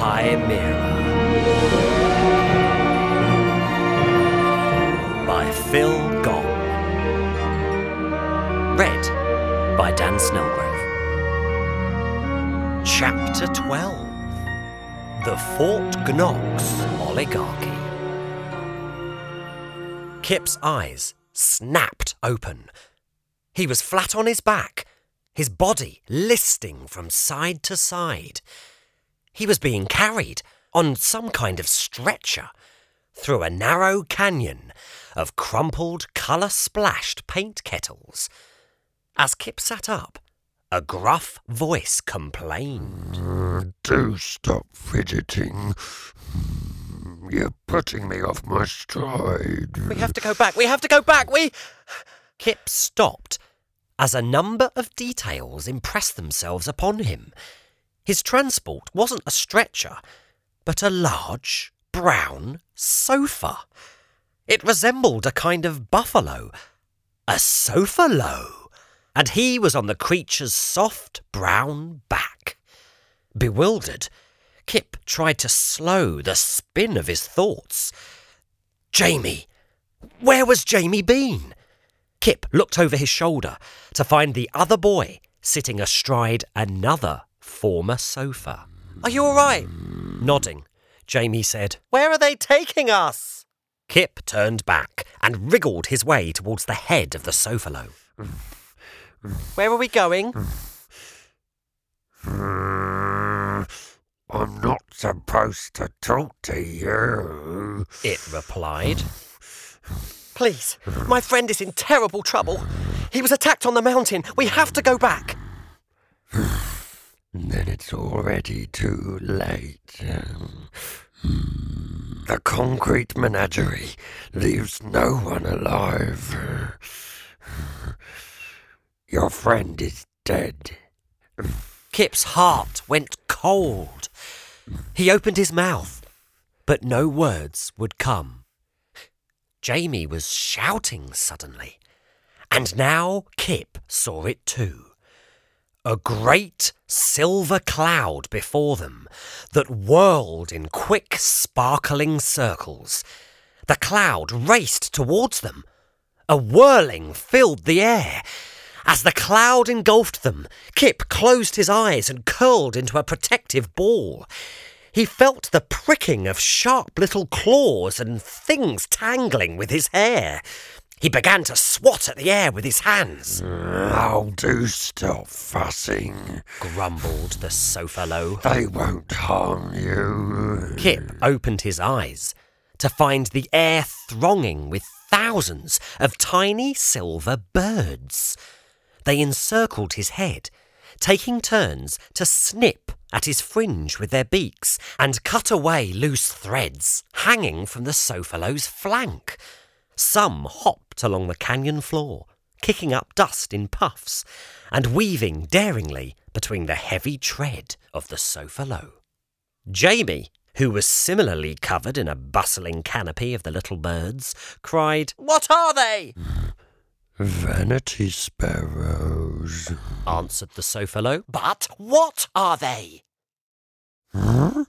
Chimera by Phil Gong. Read by Dan Snellgrove. Chapter 12 The Fort Knox Oligarchy. Kip's eyes snapped open. He was flat on his back, his body listing from side to side. He was being carried on some kind of stretcher through a narrow canyon of crumpled, colour splashed paint kettles. As Kip sat up, a gruff voice complained. Do stop fidgeting. You're putting me off my stride. We have to go back, we have to go back, we. Kip stopped as a number of details impressed themselves upon him. His transport wasn't a stretcher, but a large, brown sofa. It resembled a kind of buffalo, a sofa-lo, and he was on the creature's soft brown back. Bewildered, Kip tried to slow the spin of his thoughts. Jamie! Where was Jamie Bean? Kip looked over his shoulder to find the other boy sitting astride another former sofa. Are you all right? Nodding, Jamie said, Where are they taking us? Kip turned back and wriggled his way towards the head of the sofa-lo. Where are we going? I'm not supposed to talk to you. It replied. Please, my friend is in terrible trouble. He was attacked on the mountain. We have to go back. Then it's already too late. Hmm. The concrete menagerie leaves no one alive. Your friend is dead. Kip's heart went cold. He opened his mouth, but no words would come. Jamie was shouting suddenly, and now Kip saw it too. A great silver cloud before them that whirled in quick, sparkling circles. The cloud raced towards them. A whirling filled the air. As the cloud engulfed them, Kip closed his eyes and curled into a protective ball. He felt the pricking of sharp little claws and things tangling with his hair. He began to swat at the air with his hands. Oh, do stop fussing. Grumbled the sofa-lo. They won't harm you. Kip opened his eyes to find the air thronging with thousands of tiny silver birds. They encircled his head, taking turns to snip at his fringe with their beaks and cut away loose threads hanging from the sofa-lo's flank. Some hopped along the canyon floor, kicking up dust in puffs and weaving daringly between the heavy tread of the sofa-lo. Jamie, who was similarly covered in a bustling canopy of the little birds, cried, What are they? Vanity sparrows. answered the sofa-lo. But what are they? Huh?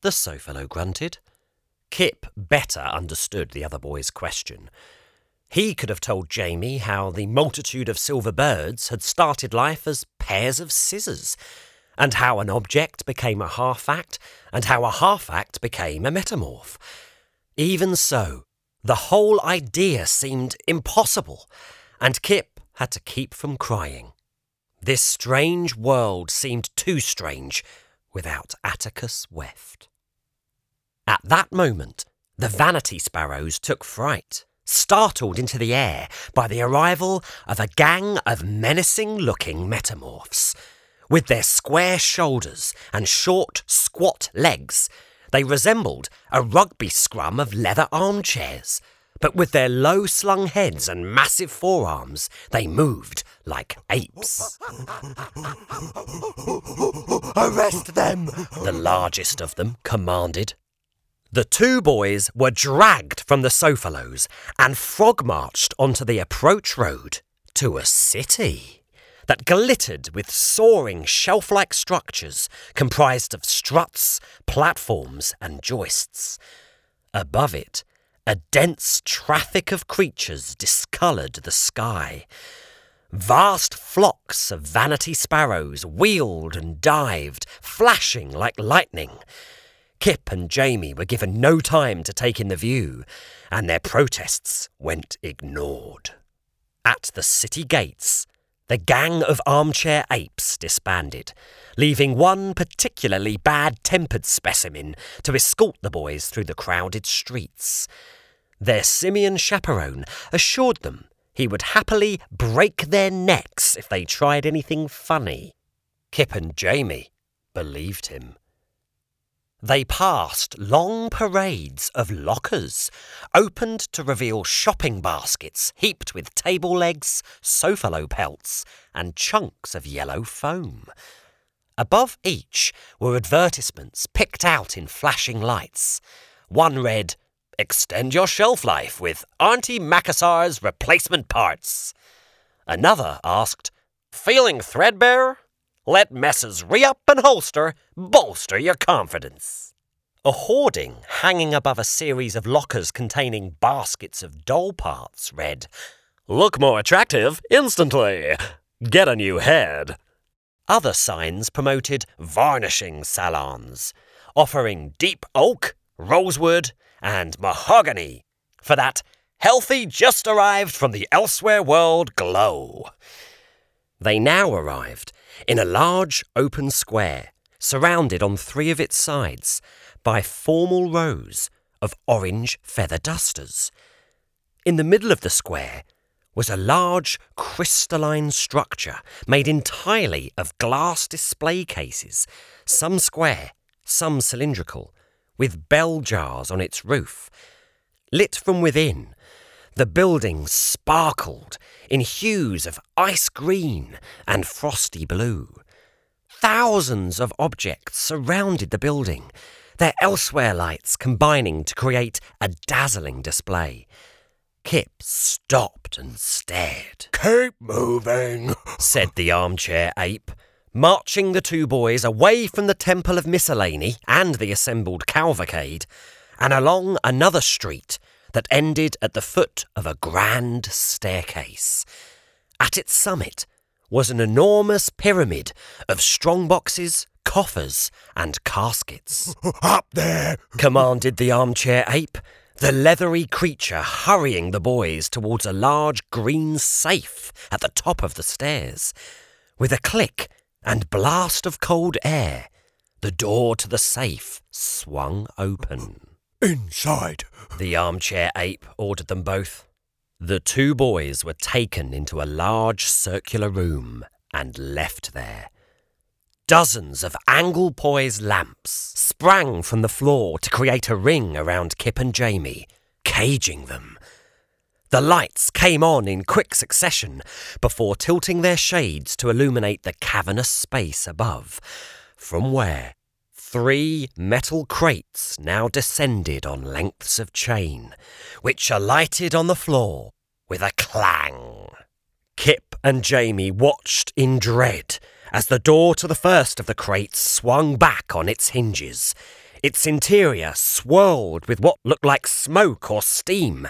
The sofa-lo grunted. Kip better understood the other boy's question. He could have told Jamie how the multitude of silver birds had started life as pairs of scissors, and how an object became a half act, and how a half act became a metamorph. Even so, the whole idea seemed impossible, and Kip had to keep from crying. This strange world seemed too strange without Atticus Weft. At that moment, the vanity sparrows took fright, startled into the air by the arrival of a gang of menacing looking metamorphs. With their square shoulders and short, squat legs, they resembled a rugby scrum of leather armchairs. But with their low slung heads and massive forearms, they moved like apes. Arrest them! the largest of them commanded. The two boys were dragged from the sofa-los and frog marched onto the approach road to a city. that glittered with soaring shelf like structures comprised of struts, platforms, and joists. Above it, a dense traffic of creatures discoloured the sky. Vast flocks of vanity sparrows wheeled and dived, flashing like lightning. Kip and Jamie were given no time to take in the view, and their protests went ignored. At the city gates, the gang of armchair apes disbanded, leaving one particularly bad tempered specimen to escort the boys through the crowded streets. Their simian chaperone assured them he would happily break their necks if they tried anything funny. Kip and Jamie believed him. They passed long parades of lockers, opened to reveal shopping baskets heaped with table legs, sofalo pelts, and chunks of yellow foam. Above each were advertisements picked out in flashing lights. One read, Extend your shelf life with Auntie Macassar's replacement parts. Another asked, Feeling threadbare? Let Messrs. Re-Up and Holster bolster your confidence. A hoarding hanging above a series of lockers containing baskets of doll parts read, Look more attractive instantly. Get a new head. Other signs promoted varnishing salons, offering deep oak, rosewood, and mahogany for that healthy, just arrived from the elsewhere world glow. They now arrived in a large open square, surrounded on three of its sides by formal rows of orange feather dusters. In the middle of the square was a large crystalline structure made entirely of glass display cases, some square, some cylindrical, with bell jars on its roof. Lit from within, the building sparkled in hues of ice green and frosty blue. Thousands of objects surrounded the building, their elsewhere lights combining to create a dazzling display. Kip stopped and stared. Keep moving, said the armchair ape, marching the two boys away from the Temple of Miscellany and the assembled cavalcade, and along another street that ended at the foot of a grand staircase. At its summit was an enormous pyramid of strong boxes, coffers, and caskets. Up there! commanded the armchair ape, the leathery creature hurrying the boys towards a large green safe at the top of the stairs. With a click and blast of cold air, the door to the safe swung open. Inside! The armchair ape ordered them both. The two boys were taken into a large circular room and left there. Dozens of Anglepoise lamps sprang from the floor to create a ring around Kip and Jamie, caging them. The lights came on in quick succession before tilting their shades to illuminate the cavernous space above, from where Three metal crates now descended on lengths of chain, which alighted on the floor with a clang. Kip and Jamie watched in dread as the door to the first of the crates swung back on its hinges. Its interior swirled with what looked like smoke or steam,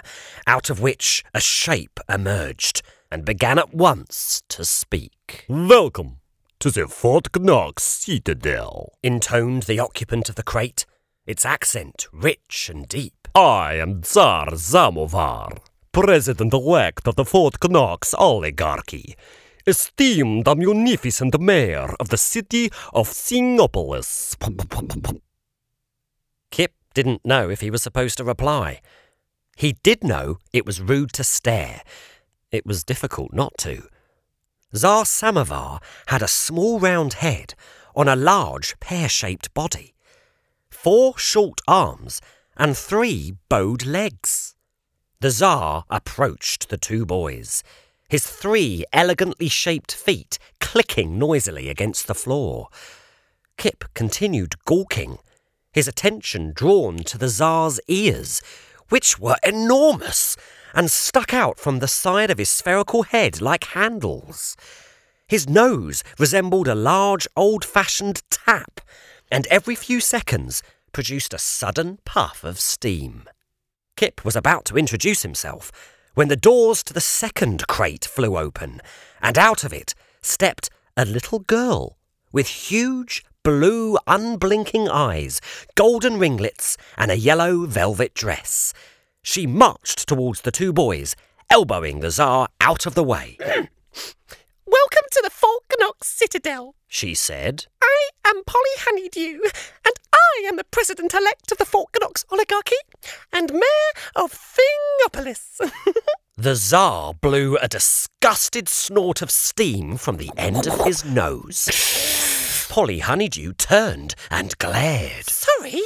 out of which a shape emerged and began at once to speak. Welcome to the Fort Knox Citadel, intoned the occupant of the crate, its accent rich and deep. I am Tsar Samovar, President elect of the Fort Knox oligarchy, esteemed and munificent mayor of the city of Thingopolis. Kip didn't know if he was supposed to reply. He did know it was rude to stare. It was difficult not to. Tsar Samovar had a small round head on a large pear shaped body, four short arms, and three bowed legs. The Tsar approached the two boys, his three elegantly shaped feet clicking noisily against the floor. Kip continued gawking, his attention drawn to the Tsar's ears, which were enormous and stuck out from the side of his spherical head like handles. His nose resembled a large old fashioned tap, and every few seconds produced a sudden puff of steam. Kip was about to introduce himself when the doors to the second crate flew open, and out of it stepped a little girl with huge blue, unblinking eyes, golden ringlets, and a yellow velvet dress. She marched towards the two boys, elbowing the Tsar out of the way. Welcome to the Fort Knox Citadel. She said, I am Polly Honeydew, and I am the president elect of the Fort Knox oligarchy and mayor of Thingopolis. The Tsar blew a disgusted snort of steam from the end of his nose. Polly Honeydew turned and glared. Sorry,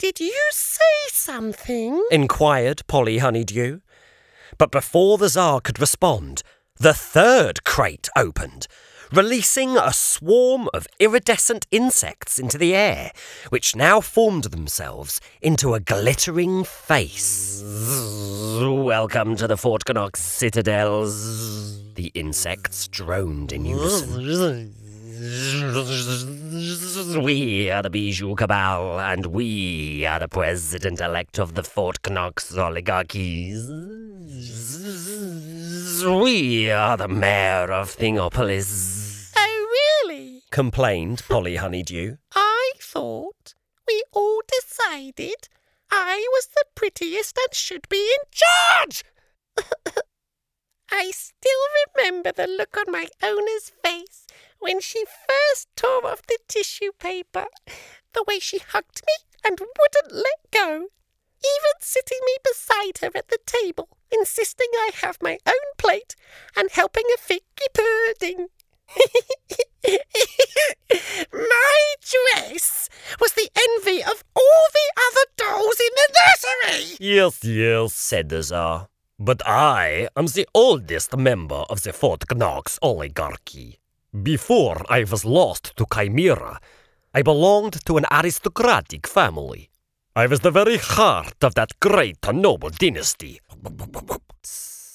did you say something? inquired Polly Honeydew. But before the Tsar could respond, the third crate opened, releasing a swarm of iridescent insects into the air, which now formed themselves into a glittering face. Welcome to the Fort Knox Citadels. The insects droned in unison. We are the Bijou Cabal, and we are the president elect of the Fort Knox oligarchies. We are the mayor of Thingopolis, Oh, really? complained Polly Honeydew. I thought we all decided I was the prettiest and should be in charge. I still remember the look on my owner's face when she first tore off the tissue paper, the way she hugged me and wouldn't let go, even sitting me beside her at the table, insisting I have my own plate and helping her figgy pudding. My dress was the envy of all the other dolls in the nursery. Yes, yes, said the Tsar. But I am the oldest member of the Fort Knox oligarchy. Before I was lost to Chimera, I belonged to an aristocratic family. I was the very heart of that great and noble dynasty.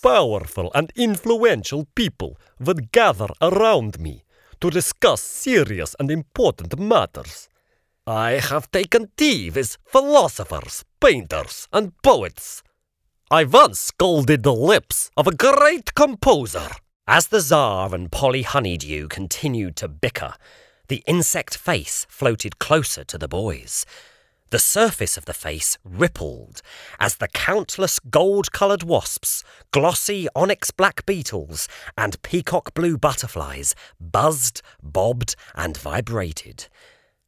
Powerful and influential people would gather around me to discuss serious and important matters. I have taken tea with philosophers, painters, and poets. I once scalded the lips of a great composer. As the Tsar and Polly Honeydew continued to bicker, the insect face floated closer to the boys. The surface of the face rippled as the countless gold coloured wasps, glossy onyx black beetles, and peacock blue butterflies buzzed, bobbed, and vibrated.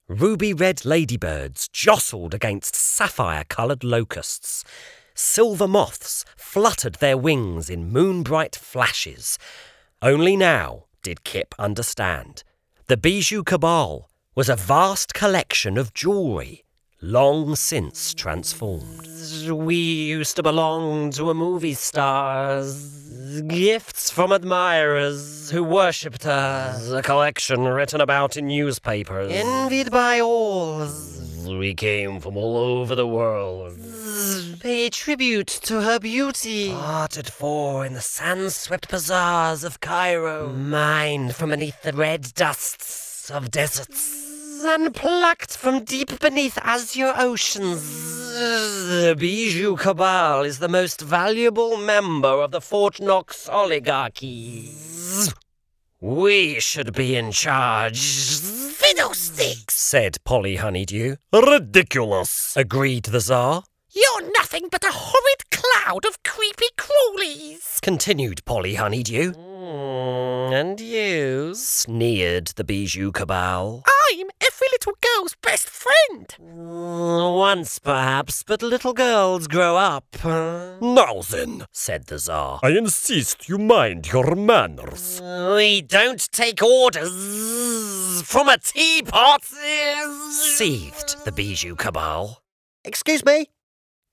Ruby red ladybirds jostled against sapphire coloured locusts. Silver moths fluttered their wings in moonbright flashes. Only now did Kip understand. The Bijou Cabal was a vast collection of jewellery, long since transformed. We used to belong to a movie star. Gifts from admirers who worshipped us. A collection written about in newspapers. Envied by all. We came from all over the world. Pay tribute to her beauty. Parted for in the sand-swept bazaars of Cairo. Mined from beneath the red dusts of deserts. And plucked from deep beneath azure oceans. The Bijou Cabal is the most valuable member of the Fort Knox oligarchy. We should be in charge. Fiddlesticks! said Polly Honeydew. Ridiculous! Agreed the Tsar. You're nothing but a horrid cloud of creepy crawlies. Continued Polly Honeydew. Mm, and you? sneered the Bijou Cabal. I'm every little girl's best friend. Mm, Once, perhaps, but little girls grow up. Now then, said the Tsar. I insist you mind your manners. We don't take orders from a teapot, seethed the Bijou Cabal. Excuse me,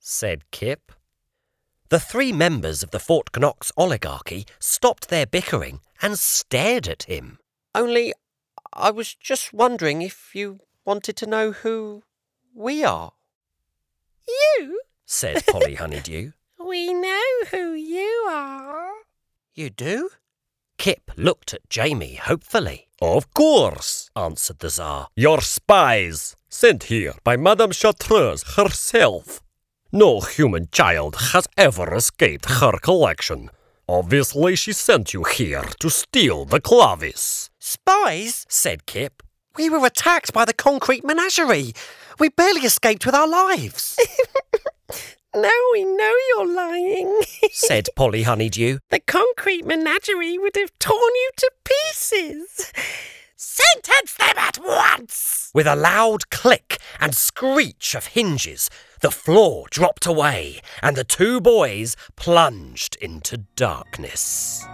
said Kip. The three members of the Fort Knox oligarchy stopped their bickering and stared at him. Only, I was just wondering if you wanted to know who we are, You? said Polly Honeydew. We know who you are. You do? Kip looked at Jamie hopefully. Of course, answered the Tsar. Your spies, sent here by Madame Chartreuse herself. No human child has ever escaped her collection. Obviously, she sent you here to steal the Clavis. Spies? said Kip. We were attacked by the concrete menagerie. We barely escaped with our lives, Now we know you're lying. said Polly Honeydew. the concrete menagerie would have torn you to pieces. Sentence them at once! With a loud click and screech of hinges, the floor dropped away and the two boys plunged into darkness.